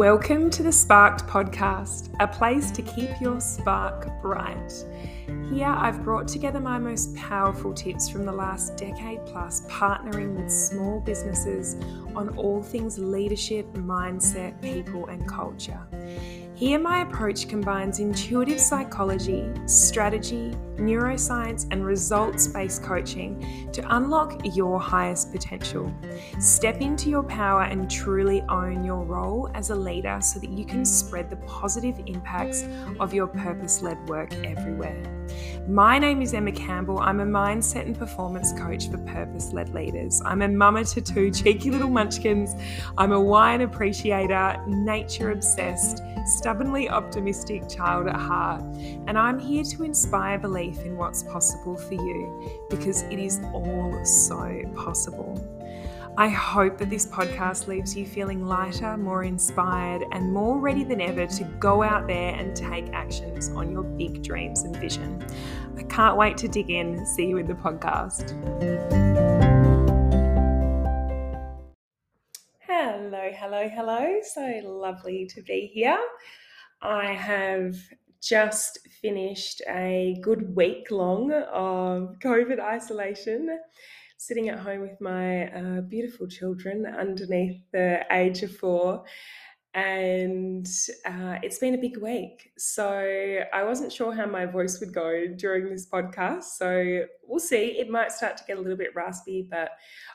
Welcome to the Sparked Podcast, a place to keep your spark bright. Here, I've brought together my most powerful tips from the last decade plus, partnering with small businesses on all things leadership, mindset, people, and culture. Here, my approach combines intuitive psychology, strategy, neuroscience, and results based coaching to unlock your highest potential. Step into your power and truly own your role as a leader so that you can spread the positive impacts of your purpose led work everywhere. My name is Emma Campbell. I'm a mindset and performance coach for purpose led leaders. I'm a mama to two cheeky little munchkins. I'm a wine appreciator, nature obsessed, stubbornly optimistic child at heart. And I'm here to inspire belief in what's possible for you because it is all so possible. I hope that this podcast leaves you feeling lighter, more inspired, and more ready than ever to go out there and take actions on your big dreams and vision. I can't wait to dig in. See you in the podcast. Hello, hello, hello. So lovely to be here. I have just finished a good week long of COVID isolation sitting at home with my uh, beautiful children underneath the age of four. And uh, it's been a big week. So I wasn't sure how my voice would go during this podcast. So we'll see. It might start to get a little bit raspy, but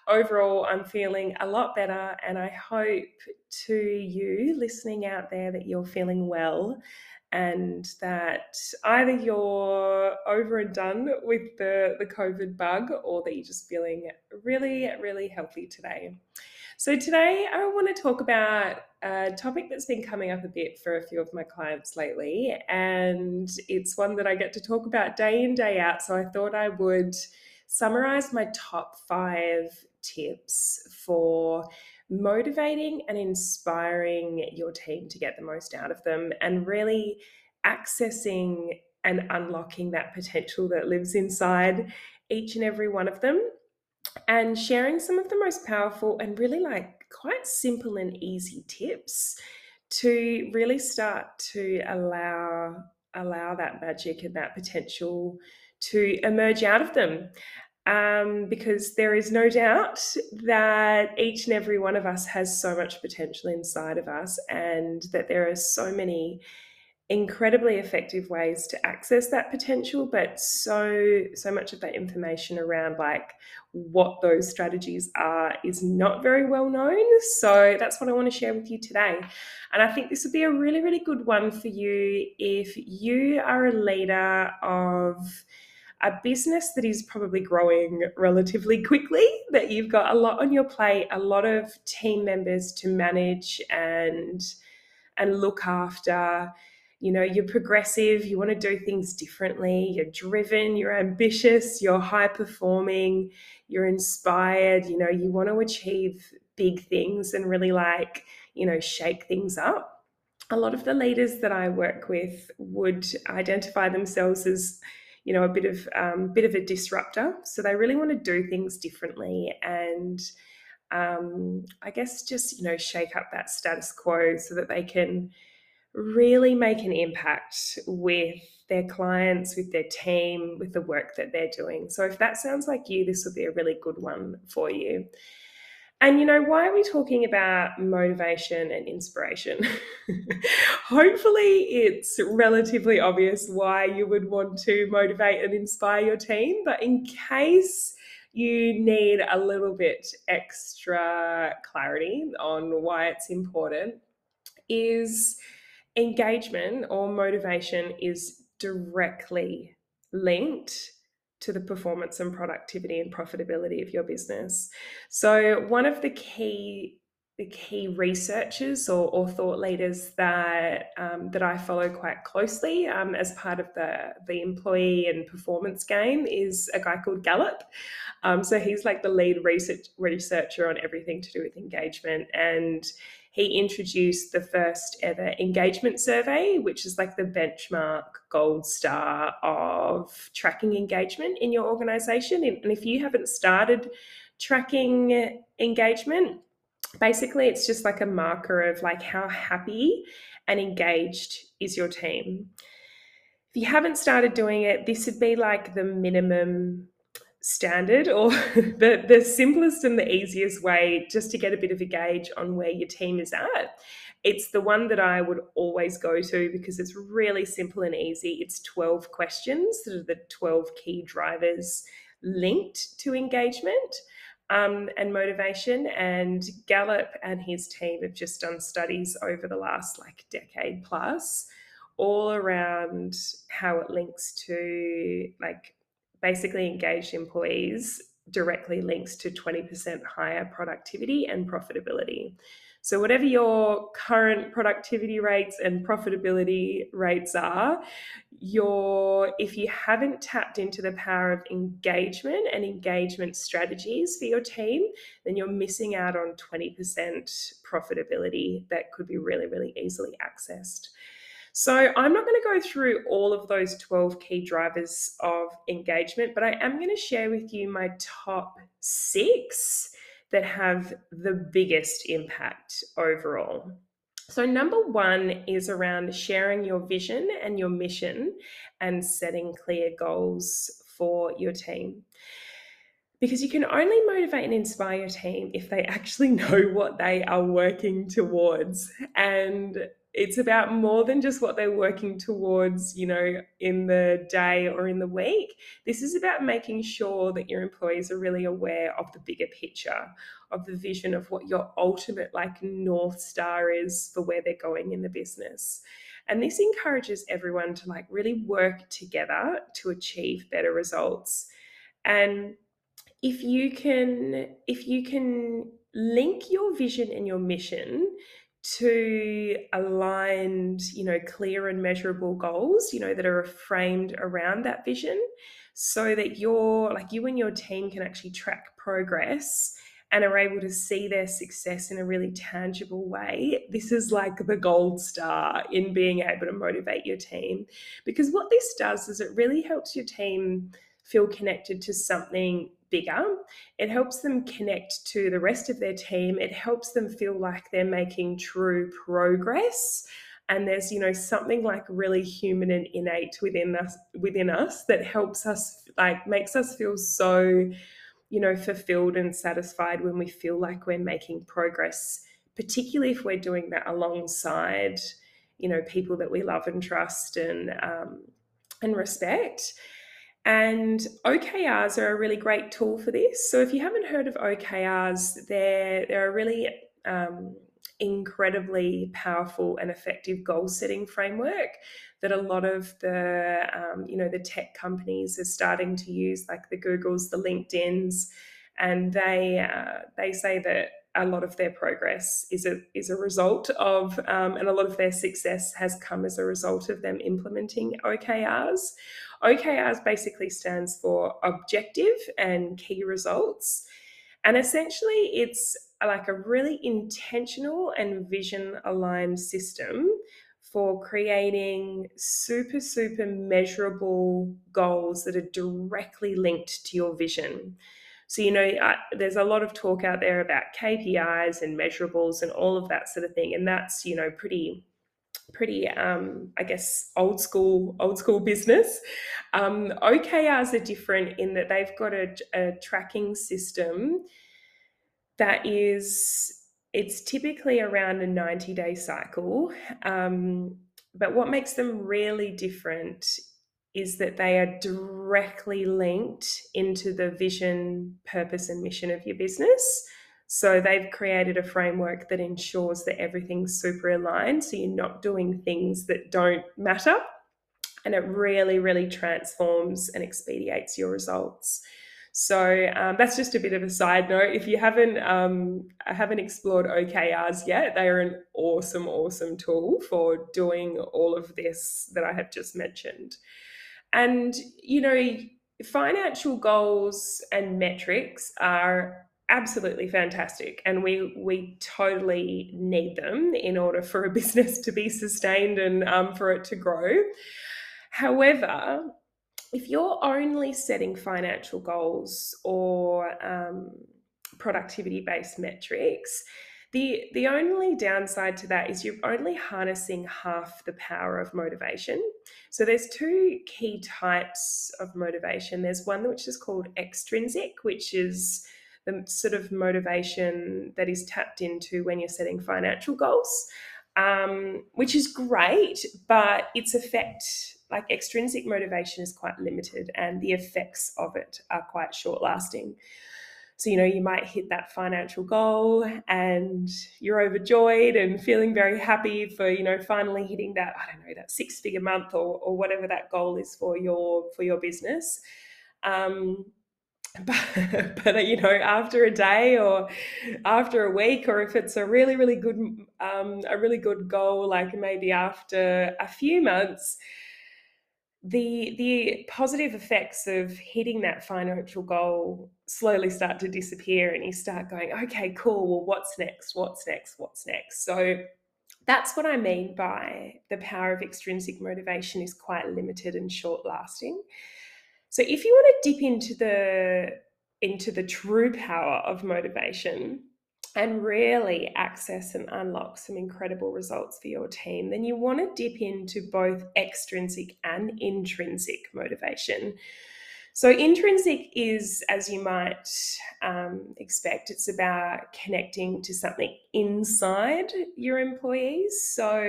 overall, I'm feeling a lot better. And I hope to you listening out there that you're feeling well and that either you're over and done with the, the COVID bug or that you're just feeling really, really healthy today. So, today I want to talk about a topic that's been coming up a bit for a few of my clients lately, and it's one that I get to talk about day in, day out. So, I thought I would summarize my top five tips for motivating and inspiring your team to get the most out of them and really accessing and unlocking that potential that lives inside each and every one of them and sharing some of the most powerful and really like quite simple and easy tips to really start to allow allow that magic and that potential to emerge out of them um, because there is no doubt that each and every one of us has so much potential inside of us, and that there are so many incredibly effective ways to access that potential but so so much of that information around like what those strategies are is not very well known. So that's what i want to share with you today. And i think this would be a really really good one for you if you are a leader of a business that is probably growing relatively quickly, that you've got a lot on your plate, a lot of team members to manage and and look after. You know, you're progressive, you want to do things differently, you're driven, you're ambitious, you're high performing, you're inspired, you know, you want to achieve big things and really like, you know, shake things up. A lot of the leaders that I work with would identify themselves as you know a bit of um, bit of a disruptor. So they really want to do things differently and um, I guess just you know shake up that status quo so that they can really make an impact with their clients, with their team, with the work that they're doing. So if that sounds like you, this would be a really good one for you. And you know, why are we talking about motivation and inspiration? Hopefully, it's relatively obvious why you would want to motivate and inspire your team. But in case you need a little bit extra clarity on why it's important, is engagement or motivation is directly linked to the performance and productivity and profitability of your business. So one of the key the key researchers or, or thought leaders that um, that I follow quite closely um, as part of the the employee and performance game is a guy called Gallup. Um, so he's like the lead research researcher on everything to do with engagement and he introduced the first ever engagement survey, which is like the benchmark gold star of tracking engagement in your organization. And if you haven't started tracking engagement, basically it's just like a marker of like how happy and engaged is your team. If you haven't started doing it, this would be like the minimum standard or the, the simplest and the easiest way just to get a bit of a gauge on where your team is at. It's the one that I would always go to because it's really simple and easy. It's 12 questions that are the 12 key drivers linked to engagement um, and motivation. And Gallup and his team have just done studies over the last like decade plus all around how it links to like basically engaged employees directly links to 20% higher productivity and profitability. So, whatever your current productivity rates and profitability rates are, your if you haven't tapped into the power of engagement and engagement strategies for your team, then you're missing out on 20% profitability that could be really, really easily accessed. So, I'm not going to go through all of those 12 key drivers of engagement, but I am going to share with you my top six that have the biggest impact overall. So, number one is around sharing your vision and your mission and setting clear goals for your team. Because you can only motivate and inspire your team if they actually know what they are working towards. And it's about more than just what they're working towards, you know, in the day or in the week. This is about making sure that your employees are really aware of the bigger picture, of the vision of what your ultimate like north star is for where they're going in the business. And this encourages everyone to like really work together to achieve better results. And if you can if you can link your vision and your mission to aligned, you know, clear and measurable goals, you know, that are framed around that vision so that you're like you and your team can actually track progress and are able to see their success in a really tangible way. This is like the gold star in being able to motivate your team because what this does is it really helps your team feel connected to something bigger. It helps them connect to the rest of their team. It helps them feel like they're making true progress. And there's, you know, something like really human and innate within us within us that helps us like makes us feel so, you know, fulfilled and satisfied when we feel like we're making progress, particularly if we're doing that alongside, you know, people that we love and trust and um, and respect. And OKRs are a really great tool for this. So if you haven't heard of OKRs, they're, they're a really um, incredibly powerful and effective goal setting framework that a lot of the um, you know the tech companies are starting to use like the googles the linkedins and they uh, they say that a lot of their progress is a is a result of um, and a lot of their success has come as a result of them implementing okrs OKRs basically stands for objective and key results. And essentially, it's like a really intentional and vision aligned system for creating super, super measurable goals that are directly linked to your vision. So, you know, uh, there's a lot of talk out there about KPIs and measurables and all of that sort of thing. And that's, you know, pretty pretty um, i guess old school old school business um, okrs are different in that they've got a, a tracking system that is it's typically around a 90 day cycle um, but what makes them really different is that they are directly linked into the vision purpose and mission of your business so they've created a framework that ensures that everything's super aligned. So you're not doing things that don't matter. And it really, really transforms and expedites your results. So um, that's just a bit of a side note. If you haven't um, haven't explored OKRs yet, they are an awesome, awesome tool for doing all of this that I have just mentioned. And you know, financial goals and metrics are absolutely fantastic and we we totally need them in order for a business to be sustained and um, for it to grow. However if you're only setting financial goals or um, productivity based metrics The, the only downside to that is you're only harnessing half the power of motivation. So there's two key types of motivation. There's one which is called extrinsic, which is the sort of motivation that is tapped into when you're setting financial goals, um, which is great, but its effect, like extrinsic motivation, is quite limited and the effects of it are quite short lasting. So, you know, you might hit that financial goal and you're overjoyed and feeling very happy for, you know, finally hitting that, I don't know, that six figure month or, or whatever that goal is for your for your business. Um, but, but you know after a day or after a week or if it's a really really good um, a really good goal like maybe after a few months the the positive effects of hitting that financial goal slowly start to disappear and you start going okay cool well what's next? What's next? What's next? So that's what i mean by the power of extrinsic motivation is quite limited and short lasting so if you want to dip into the into the true power of motivation and really access and unlock some incredible results for your team, then you want to dip into both extrinsic and intrinsic motivation. So, intrinsic is, as you might um, expect, it's about connecting to something inside your employees. So,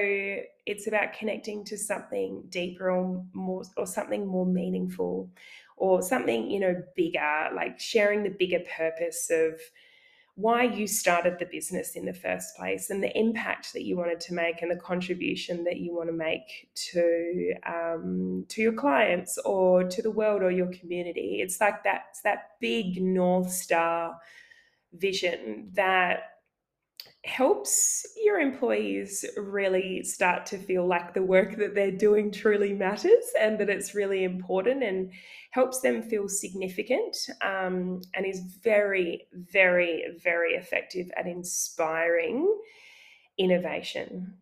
it's about connecting to something deeper or more, or something more meaningful, or something you know bigger, like sharing the bigger purpose of why you started the business in the first place and the impact that you wanted to make and the contribution that you want to make to um, to your clients or to the world or your community. It's like that's that big north star vision that helps your employees really start to feel like the work that they're doing truly matters and that it's really important and helps them feel significant um, and is very, very, very effective at inspiring innovation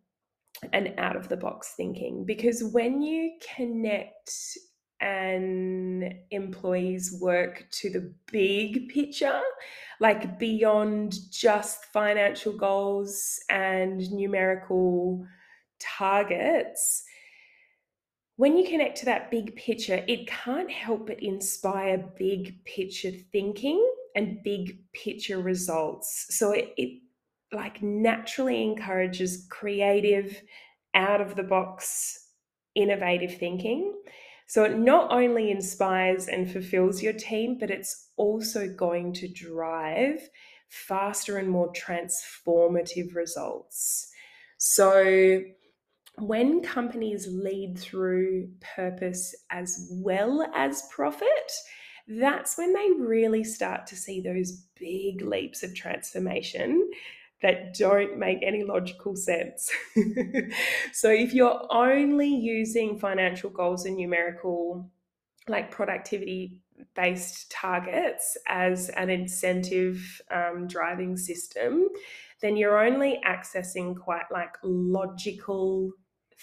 and out of the box thinking. Because when you connect an employee's work to the big picture, like beyond just financial goals and numerical targets, when you connect to that big picture, it can't help but inspire big picture thinking and big picture results. So it, it like naturally encourages creative, out of the box, innovative thinking. So it not only inspires and fulfills your team, but it's also going to drive faster and more transformative results. So when companies lead through purpose as well as profit, that's when they really start to see those big leaps of transformation that don't make any logical sense. so if you're only using financial goals and numerical like productivity based targets as an incentive um, driving system, then you're only accessing quite like logical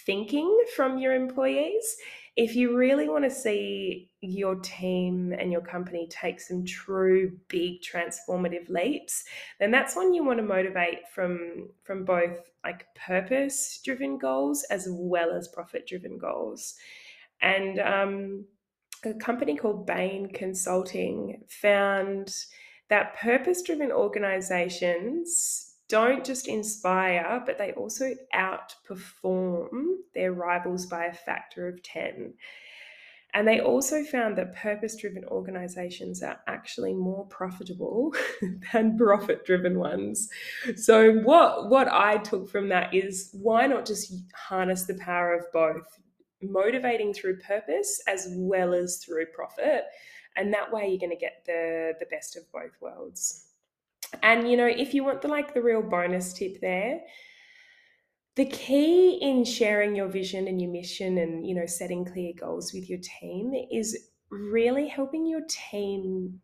thinking from your employees. If you really want to see your team and your company take some true big transformative leaps, then that's when you want to motivate from from both like purpose driven goals as well as profit driven goals. And um, a company called Bain Consulting found that purpose driven organizations don't just inspire, but they also outperform their rivals by a factor of 10. And they also found that purpose driven organizations are actually more profitable than profit driven ones. So, what, what I took from that is why not just harness the power of both, motivating through purpose as well as through profit? And that way, you're going to get the, the best of both worlds. And you know, if you want the like the real bonus tip there, the key in sharing your vision and your mission and you know setting clear goals with your team is really helping your team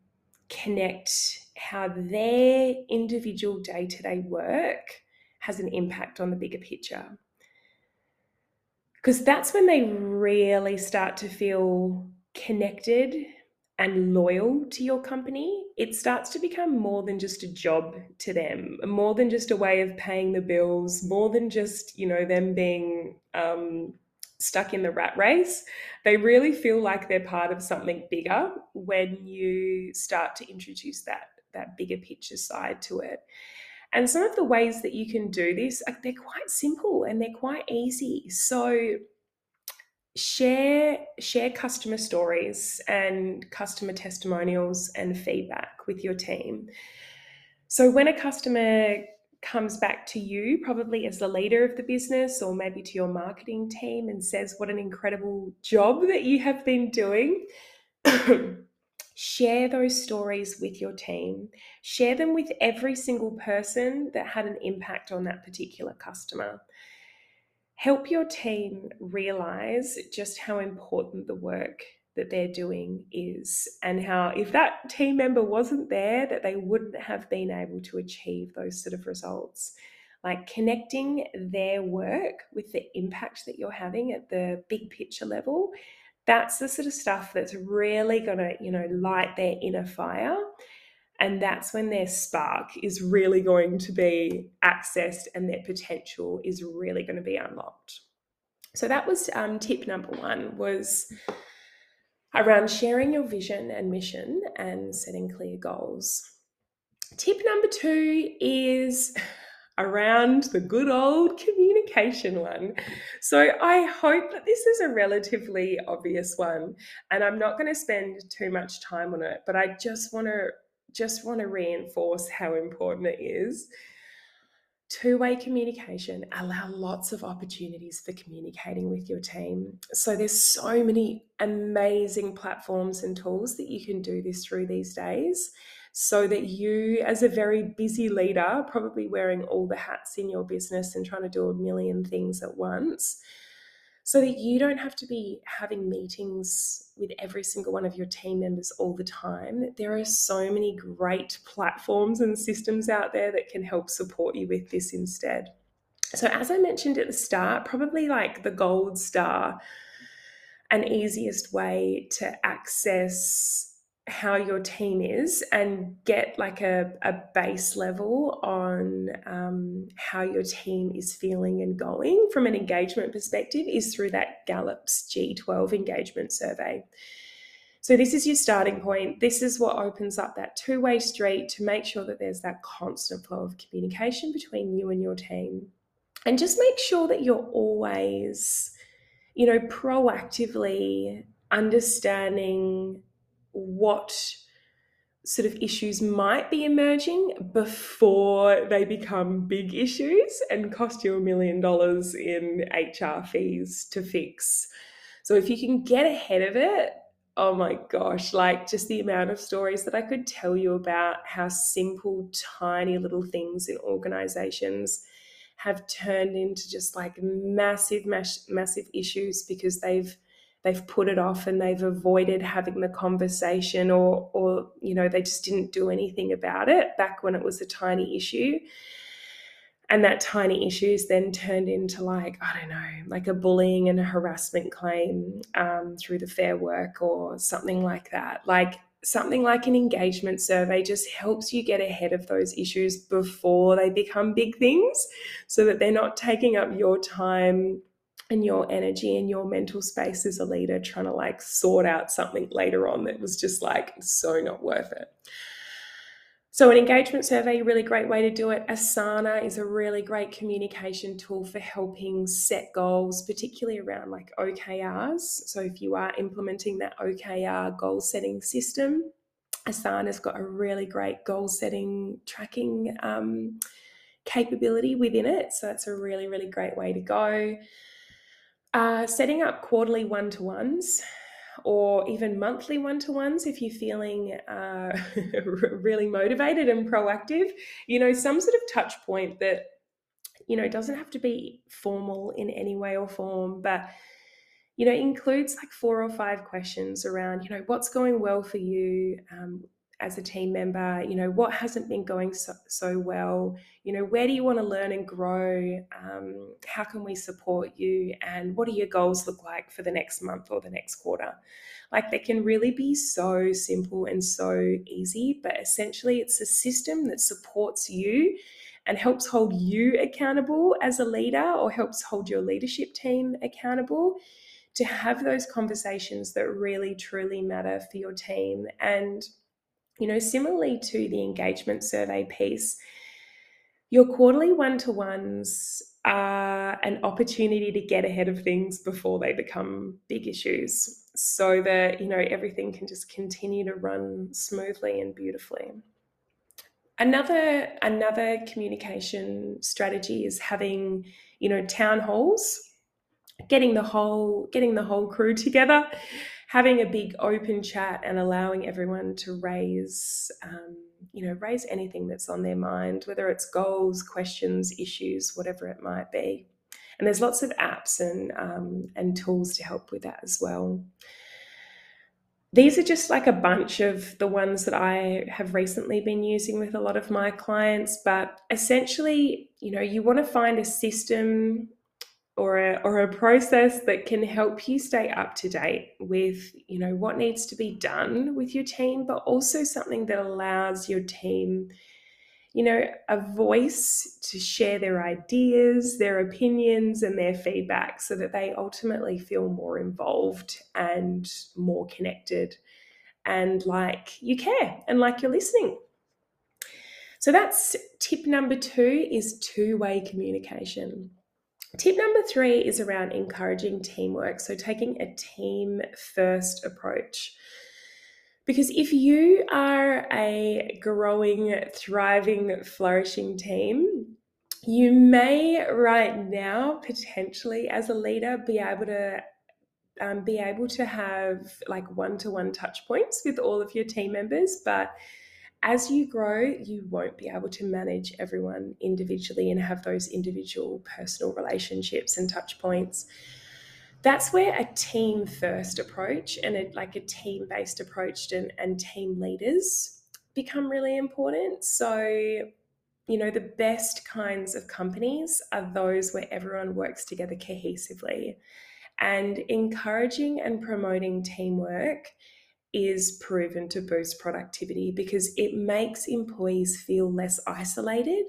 connect how their individual day-to-day work has an impact on the bigger picture. Because that's when they really start to feel connected and loyal to your company, it starts to become more than just a job to them, more than just a way of paying the bills, more than just, you know, them being um, stuck in the rat race. They really feel like they're part of something bigger when you start to introduce that, that bigger picture side to it. And some of the ways that you can do this, they're quite simple and they're quite easy. So share share customer stories and customer testimonials and feedback with your team. So when a customer comes back to you, probably as the leader of the business, or maybe to your marketing team, and says what an incredible job that you have been doing. share those stories with your team. Share them with every single person that had an impact on that particular customer help your team realize just how important the work that they're doing is and how if that team member wasn't there that they wouldn't have been able to achieve those sort of results. Like connecting their work with the impact that you're having at the big picture level that's the sort of stuff that's really going to you know light their inner fire and that's when their spark is really going to be accessed and their potential is really going to be unlocked. So that was um, tip number one was around sharing your vision and mission and setting clear goals. Tip number two is around the good old communication one. So I hope that this is a relatively obvious one and I'm not going to spend too much time on it, but I just want to just want to reinforce how important it is. Two way communication allow lots of opportunities for communicating with your team. So there's so many amazing platforms and tools that you can do this through these days so that you, as a very busy leader, probably wearing all the hats in your business and trying to do a million things at once, so that you don't have to be having meetings with every single one of your team members all the time. There are so many great platforms and systems out there that can help support you with this instead. So, as I mentioned at the start, probably like the gold star and easiest way to access how your team is and get like a, a base level on um, how your team is feeling and going from an engagement perspective is through that Gallup's G12 engagement survey. So, this is your starting point. This is what opens up that two way street to make sure that there's that constant flow of communication between you and your team. And just make sure that you're always, you know, proactively understanding what sort of issues might be emerging before they become big issues and cost you a million dollars in HR fees to fix. So if you can get ahead of it, oh my gosh, like just the amount of stories that I could tell you about how simple, tiny little things in organizations have turned into just like massive, massive issues because they've they've put it off and they've avoided having the conversation or or you know they just didn't do anything about it back when it was a tiny issue. And that tiny issue is then turned into like i don't know like a bullying and a harassment claim um, through the fair work or something like that. Like something like an engagement survey just helps you get ahead of those issues before they become big things so that they're not taking up your time and your energy and your mental space as a leader trying to like sort out something later on that was just like so not worth it. So, an engagement survey, really great way to do it. Asana is a really great communication tool for helping set goals, particularly around like OKRs. So, if you are implementing that OKR goal setting system, Asana's got a really great goal setting tracking um, capability within it. So, that's a really, really great way to go. Uh, setting up quarterly one to ones or even monthly one to ones if you're feeling uh, really motivated and proactive. You know, some sort of touch point that, you know, doesn't have to be formal in any way or form, but, you know, includes like four or five questions around, you know, what's going well for you. Um, as a team member you know what hasn't been going so, so well? You know where do you want to learn and grow? Um, how can we support you? And what do your goals look like for the next month or the next quarter? Like they can really be so simple and so easy but essentially it's a system that supports you and helps hold you accountable as a leader or helps hold your leadership team accountable to have those conversations that really truly matter for your team. And you know, similarly to the engagement survey piece, your quarterly one to ones are an opportunity to get ahead of things before they become big issues so that, you know, everything can just continue to run smoothly and beautifully. Another another communication strategy is having, you know, town halls, getting the whole getting the whole crew together having a big open chat and allowing everyone to raise um, you know raise anything that's on their mind whether it's goals questions issues whatever it might be and there's lots of apps and um, and tools to help with that as well these are just like a bunch of the ones that I have recently been using with a lot of my clients. But essentially, you know, you want to find a system or a, or a process that can help you stay up to date with you know what needs to be done with your team but also something that allows your team you know a voice to share their ideas their opinions and their feedback so that they ultimately feel more involved and more connected and like you care and like you're listening. So that's tip number 2 is two-way communication Tip number three is around encouraging teamwork. So, taking a team first approach. Because if you are a growing, thriving, flourishing team, you may right now potentially as a leader be able to um, be able to have like one-to-one touch points with all of your team members but as you grow, you won't be able to manage everyone individually and have those individual personal relationships and touch points. That's where a team first approach and a, like a team based approach and, and team leaders become really important. So, you know, the best kinds of companies are those where everyone works together cohesively. And encouraging and promoting teamwork is proven to boost productivity because it makes employees feel less isolated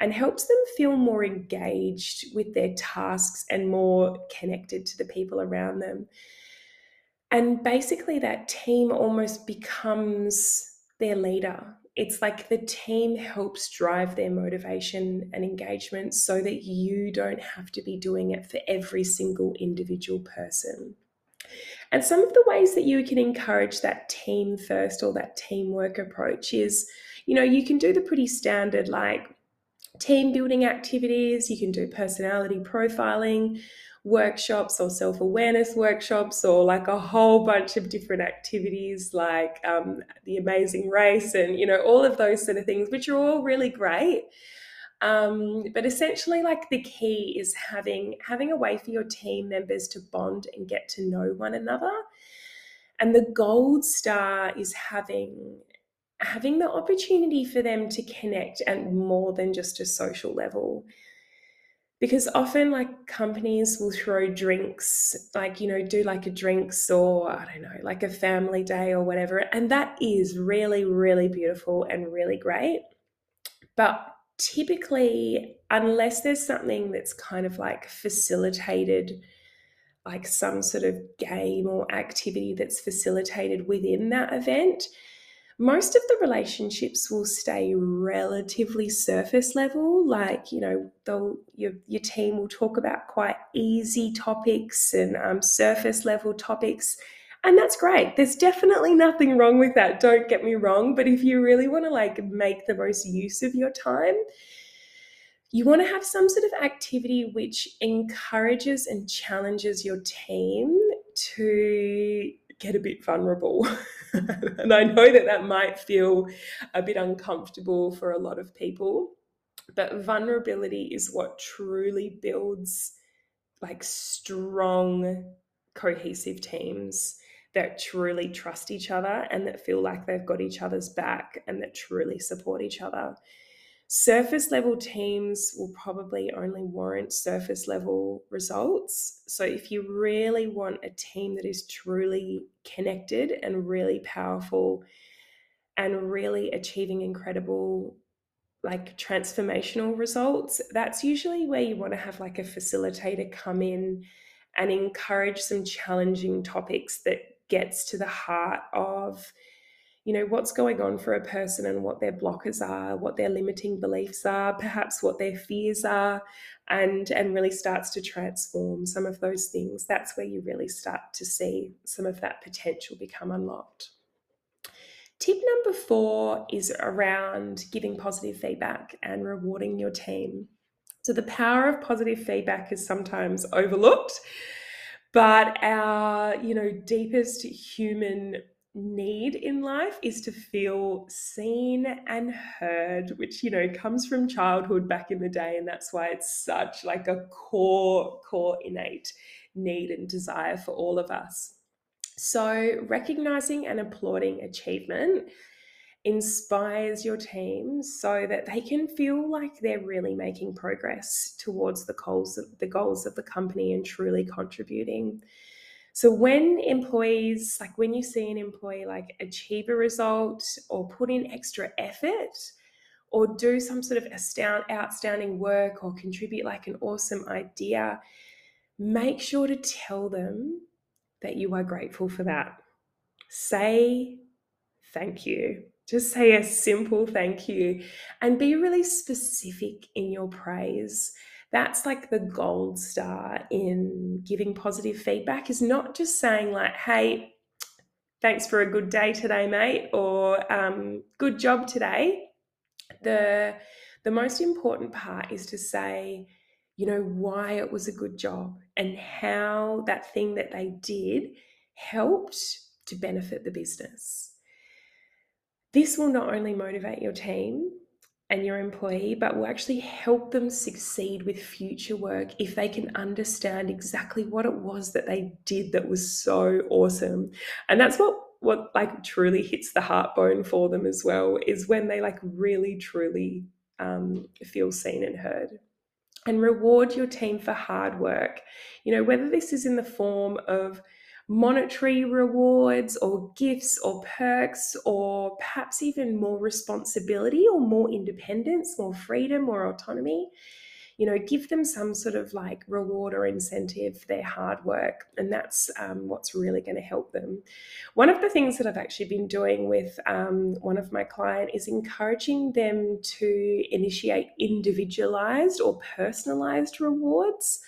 and helps them feel more engaged with their tasks and more connected to the people around them. And basically, that team almost becomes their leader. It's like the team helps drive their motivation and engagement so that you don't have to be doing it for every single individual person. And some of the ways that you can encourage that team first or that teamwork approach is, you know, you can do the pretty standard like team building activities, you can do personality profiling workshops or self awareness workshops, or like a whole bunch of different activities like um, the amazing race and, you know, all of those sort of things, which are all really great. Um, but essentially, like the key is having having a way for your team members to bond and get to know one another. And the gold star is having having the opportunity for them to connect at more than just a social level because often like companies will throw drinks like you know do like a drinks or i don't know like a family day or whatever and that is really really beautiful and really great but typically, unless there's something that's kind of like facilitated, like some sort of game or activity that's facilitated within that event, most of the relationships will stay relatively surface level. Like, you know, your, your team will talk about quite easy topics and um, surface level topics and that's great. There's definitely nothing wrong with that. Don't get me wrong. But if you really want to like make the most use of your time, you want to have some sort of activity which encourages and challenges your team to get a bit vulnerable. and I know that that might feel a bit uncomfortable for a lot of people, but vulnerability is what truly builds like strong, cohesive teams that truly trust each other and that feel like they've got each other's back and that truly support each other. Surface level teams will probably only warrant surface level results. So, if you really want a team that is truly connected and really powerful and really achieving incredible like transformational results, that's usually where you want to have like a facilitator come in and encourage some challenging topics that gets to the heart of you know what's going on for a person and what their blockers are what their limiting beliefs are perhaps what their fears are and and really starts to transform some of those things that's where you really start to see some of that potential become unlocked Tip number four is around giving positive feedback and rewarding your team. So, the power of positive feedback is sometimes overlooked, but our, you know, deepest human need in life is to feel seen and heard which you know comes from childhood back in the day and that's why it's such like a core core innate need and desire for all of us. So, recognizing and applauding achievement inspires your team so that they can feel like they're really making progress towards the goals of the goals of the company and truly contributing. So when employees like when you see an employee like achieve a result or put in extra effort or do some sort of astound, outstanding work or contribute like an awesome idea, make sure to tell them that you are grateful for that. Say thank you. Just say a simple thank you and be really specific in your praise. That's like the gold star in giving positive feedback is not just saying, like, hey, thanks for a good day today, mate, or um, good job today. The, the most important part is to say, you know, why it was a good job and how that thing that they did helped to benefit the business. This will not only motivate your team and your employee, but will actually help them succeed with future work if they can understand exactly what it was that they did that was so awesome. And that's what what like truly hits the heartbone for them as well is when they like really truly um, feel seen and heard and reward your team for hard work. You know, whether this is in the form of monetary rewards or gifts or perks or perhaps even more responsibility or more independence, more freedom, more autonomy you know, give them some sort of like reward or incentive for their hard work. And that's um, what's really going to help them. One of the things that I've actually been doing with um, one of my client is encouraging them to initiate individualized or personalized rewards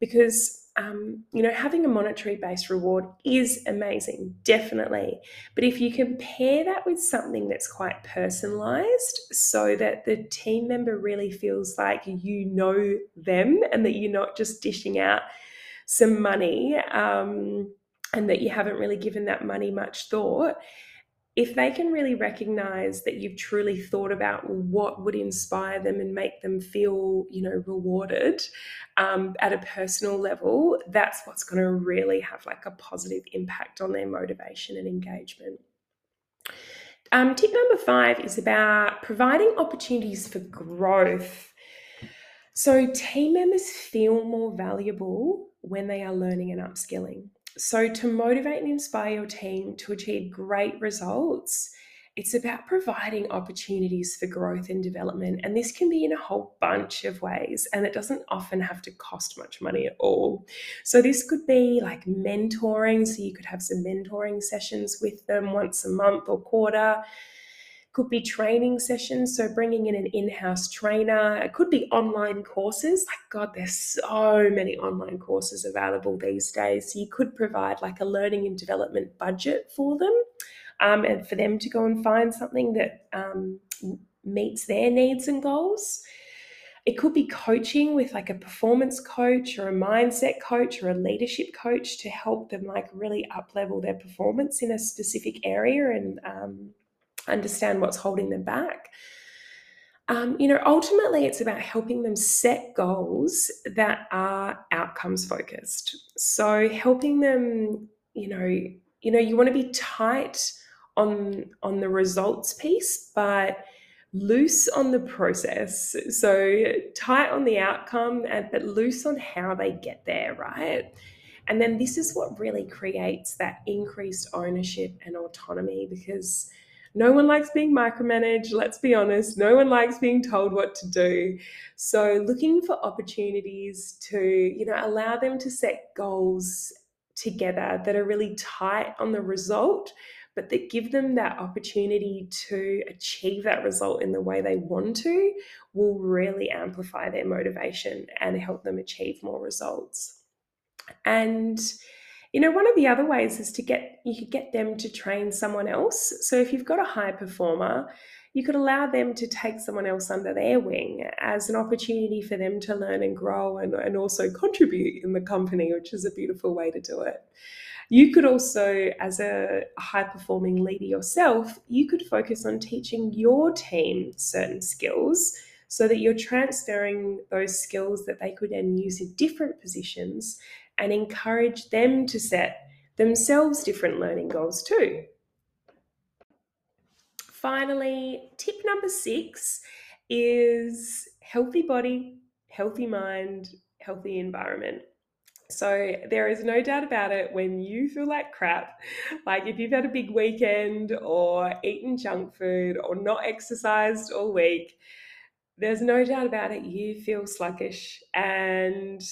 because um, you know, having a monetary based reward is amazing, definitely. But if you compare that with something that's quite personalized, so that the team member really feels like you know them and that you're not just dishing out some money um, and that you haven't really given that money much thought, if they can really recognize that you've truly thought about what would inspire them and make them feel you know rewarded um, at a personal level that's what's going to really have like a positive impact on their motivation and engagement. Um, tip number five is about providing opportunities for growth. So team members feel more valuable when they are learning and upskilling so, to motivate and inspire your team to achieve great results, it's about providing opportunities for growth and development. And this can be in a whole bunch of ways, and it doesn't often have to cost much money at all. So, this could be like mentoring. So, you could have some mentoring sessions with them once a month or quarter could be training sessions so bringing in an in-house trainer. It could be online courses. Like god there's so many online courses available these days. So you could provide like a learning and development budget for them um, and for them to go and find something that um, meets their needs and goals. It could be coaching with like a performance coach or a mindset coach or a leadership coach to help them like really up level their performance in a specific area and um, understand what's holding them back. Um, you know, ultimately, it's about helping them set goals that are outcomes focused. So, helping them, you know, you know, you want to be tight on on the results piece, but loose on the process. So tight on the outcome, and but loose on how they get there, right? And then this is what really creates that increased ownership and autonomy because no one likes being micromanaged, let's be honest. No one likes being told what to do. So looking for opportunities to, you know, allow them to set goals together that are really tight on the result, but that give them that opportunity to achieve that result in the way they want to will really amplify their motivation and help them achieve more results. And you know, one of the other ways is to get you could get them to train someone else. So if you've got a high performer, you could allow them to take someone else under their wing as an opportunity for them to learn and grow and, and also contribute in the company, which is a beautiful way to do it. You could also, as a high performing leader yourself, you could focus on teaching your team certain skills so that you're transferring those skills that they could then use in different positions and encourage them to set themselves different learning goals too. Finally, tip number six is healthy body, healthy mind, healthy environment. So there is no doubt about it when you feel like crap, like if you've had a big weekend or eaten junk food or not exercised all week, there's no doubt about it, you feel sluggish and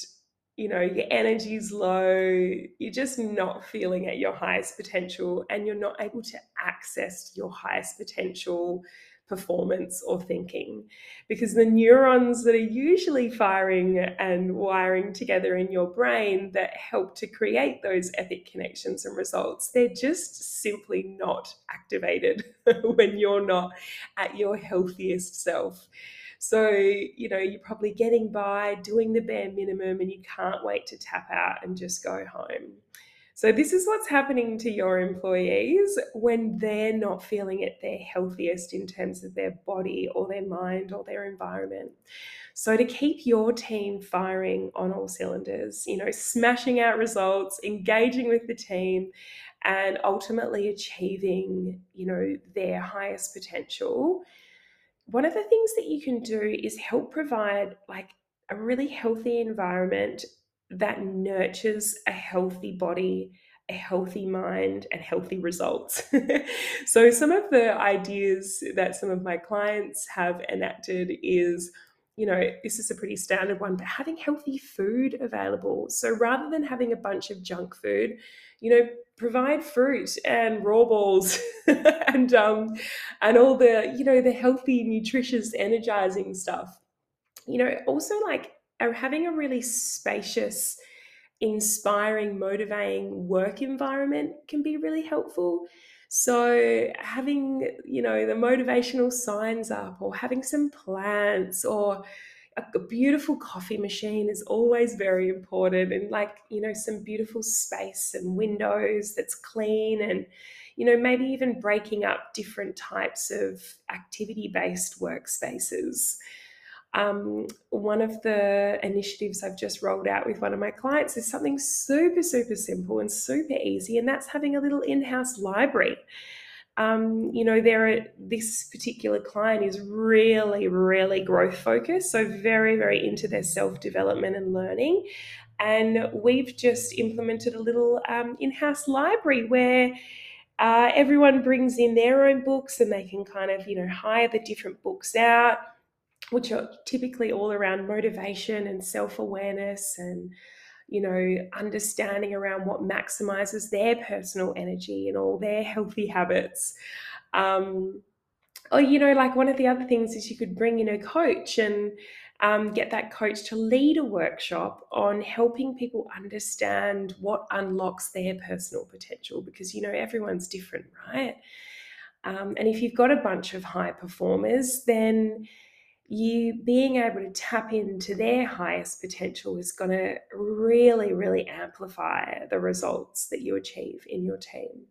you know, your energy's low, you're just not feeling at your highest potential, and you're not able to access your highest potential performance or thinking. Because the neurons that are usually firing and wiring together in your brain that help to create those epic connections and results they're just simply not activated when you're not at your healthiest self so, you know, you're probably getting by, doing the bare minimum, and you can't wait to tap out and just go home. So, this is what's happening to your employees when they're not feeling at their healthiest in terms of their body or their mind or their environment. So, to keep your team firing on all cylinders, you know, smashing out results, engaging with the team, and ultimately achieving, you know, their highest potential, one of the things that you can do is help provide like a really healthy environment that nurtures a healthy body, a healthy mind, and healthy results. so, some of the ideas that some of my clients have enacted is you know, this is a pretty standard one, but having healthy food available. So rather than having a bunch of junk food, you know, provide fruit and raw balls and um and all the you know the healthy nutritious energizing stuff. You know also like having a really spacious inspiring motivating work environment can be really helpful. So having you know the motivational signs up or having some plants or a beautiful coffee machine is always very important and like you know some beautiful space and windows that's clean and you know maybe even breaking up different types of activity based workspaces. Um, one of the initiatives I've just rolled out with one of my clients is something super, super simple and super easy, and that's having a little in house library um, you know, there this particular client is really, really growth focused, so very, very into their self development and learning. And we've just implemented a little um, in house library where uh, everyone brings in their own books and they can kind of, you know, hire the different books out, which are typically all around motivation and self awareness and you know, understanding around what maximizes their personal energy and all their healthy habits. Um, or, you know, like one of the other things is you could bring in a coach and um, get that coach to lead a workshop on helping people understand what unlocks their personal potential because, you know, everyone's different, right? Um, and if you've got a bunch of high performers, then you being able to tap into their highest potential is going to really, really amplify the results that you achieve in your team.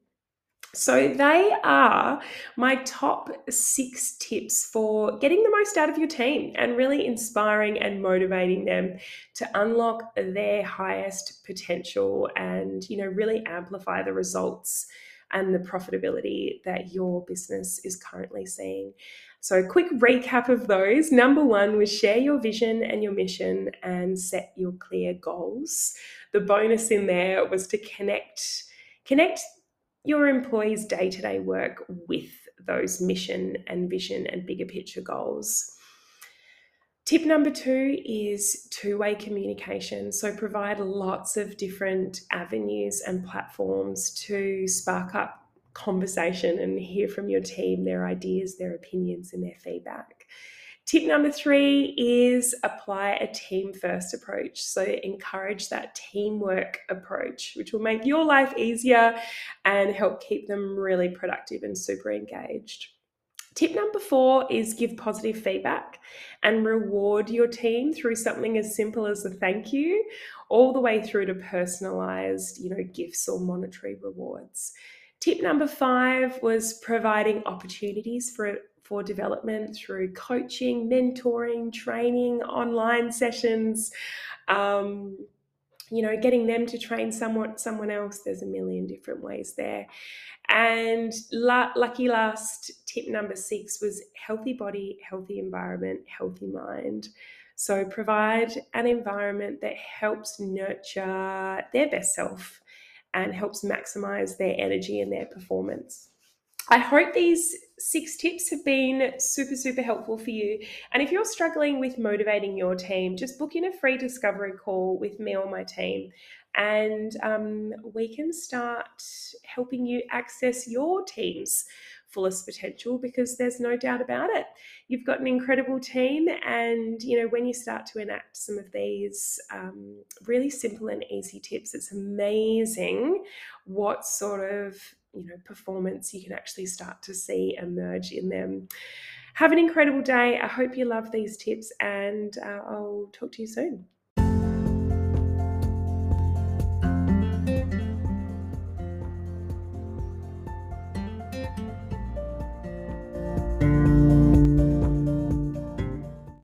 So, they are my top six tips for getting the most out of your team and really inspiring and motivating them to unlock their highest potential and, you know, really amplify the results and the profitability that your business is currently seeing. So, quick recap of those. Number one was share your vision and your mission and set your clear goals. The bonus in there was to connect connect your employees' day to day work with those mission and vision and bigger picture goals. Tip number two is two way communication. So, provide lots of different avenues and platforms to spark up conversation and hear from your team their ideas, their opinions, and their feedback. Tip number three is apply a team first approach. So, encourage that teamwork approach, which will make your life easier and help keep them really productive and super engaged. Tip number four is give positive feedback and reward your team through something as simple as a thank you, all the way through to personalized, you know, gifts or monetary rewards. Tip number five was providing opportunities for for development through coaching, mentoring, training, online sessions. Um, you know, getting them to train someone someone else. There's a million different ways there. And la- lucky last tip number six was healthy body, healthy environment, healthy mind. So provide an environment that helps nurture their best self and helps maximize their energy and their performance. I hope these six tips have been super, super helpful for you. And if you're struggling with motivating your team, just book in a free discovery call with me or my team, and um, we can start helping you access your team's fullest potential because there's no doubt about it. You've got an incredible team, and you know when you start to enact some of these um, really simple and easy tips, it's amazing what sort of you know performance you can actually start to see emerge in them. Have an incredible day. I hope you love these tips, and uh, I'll talk to you soon.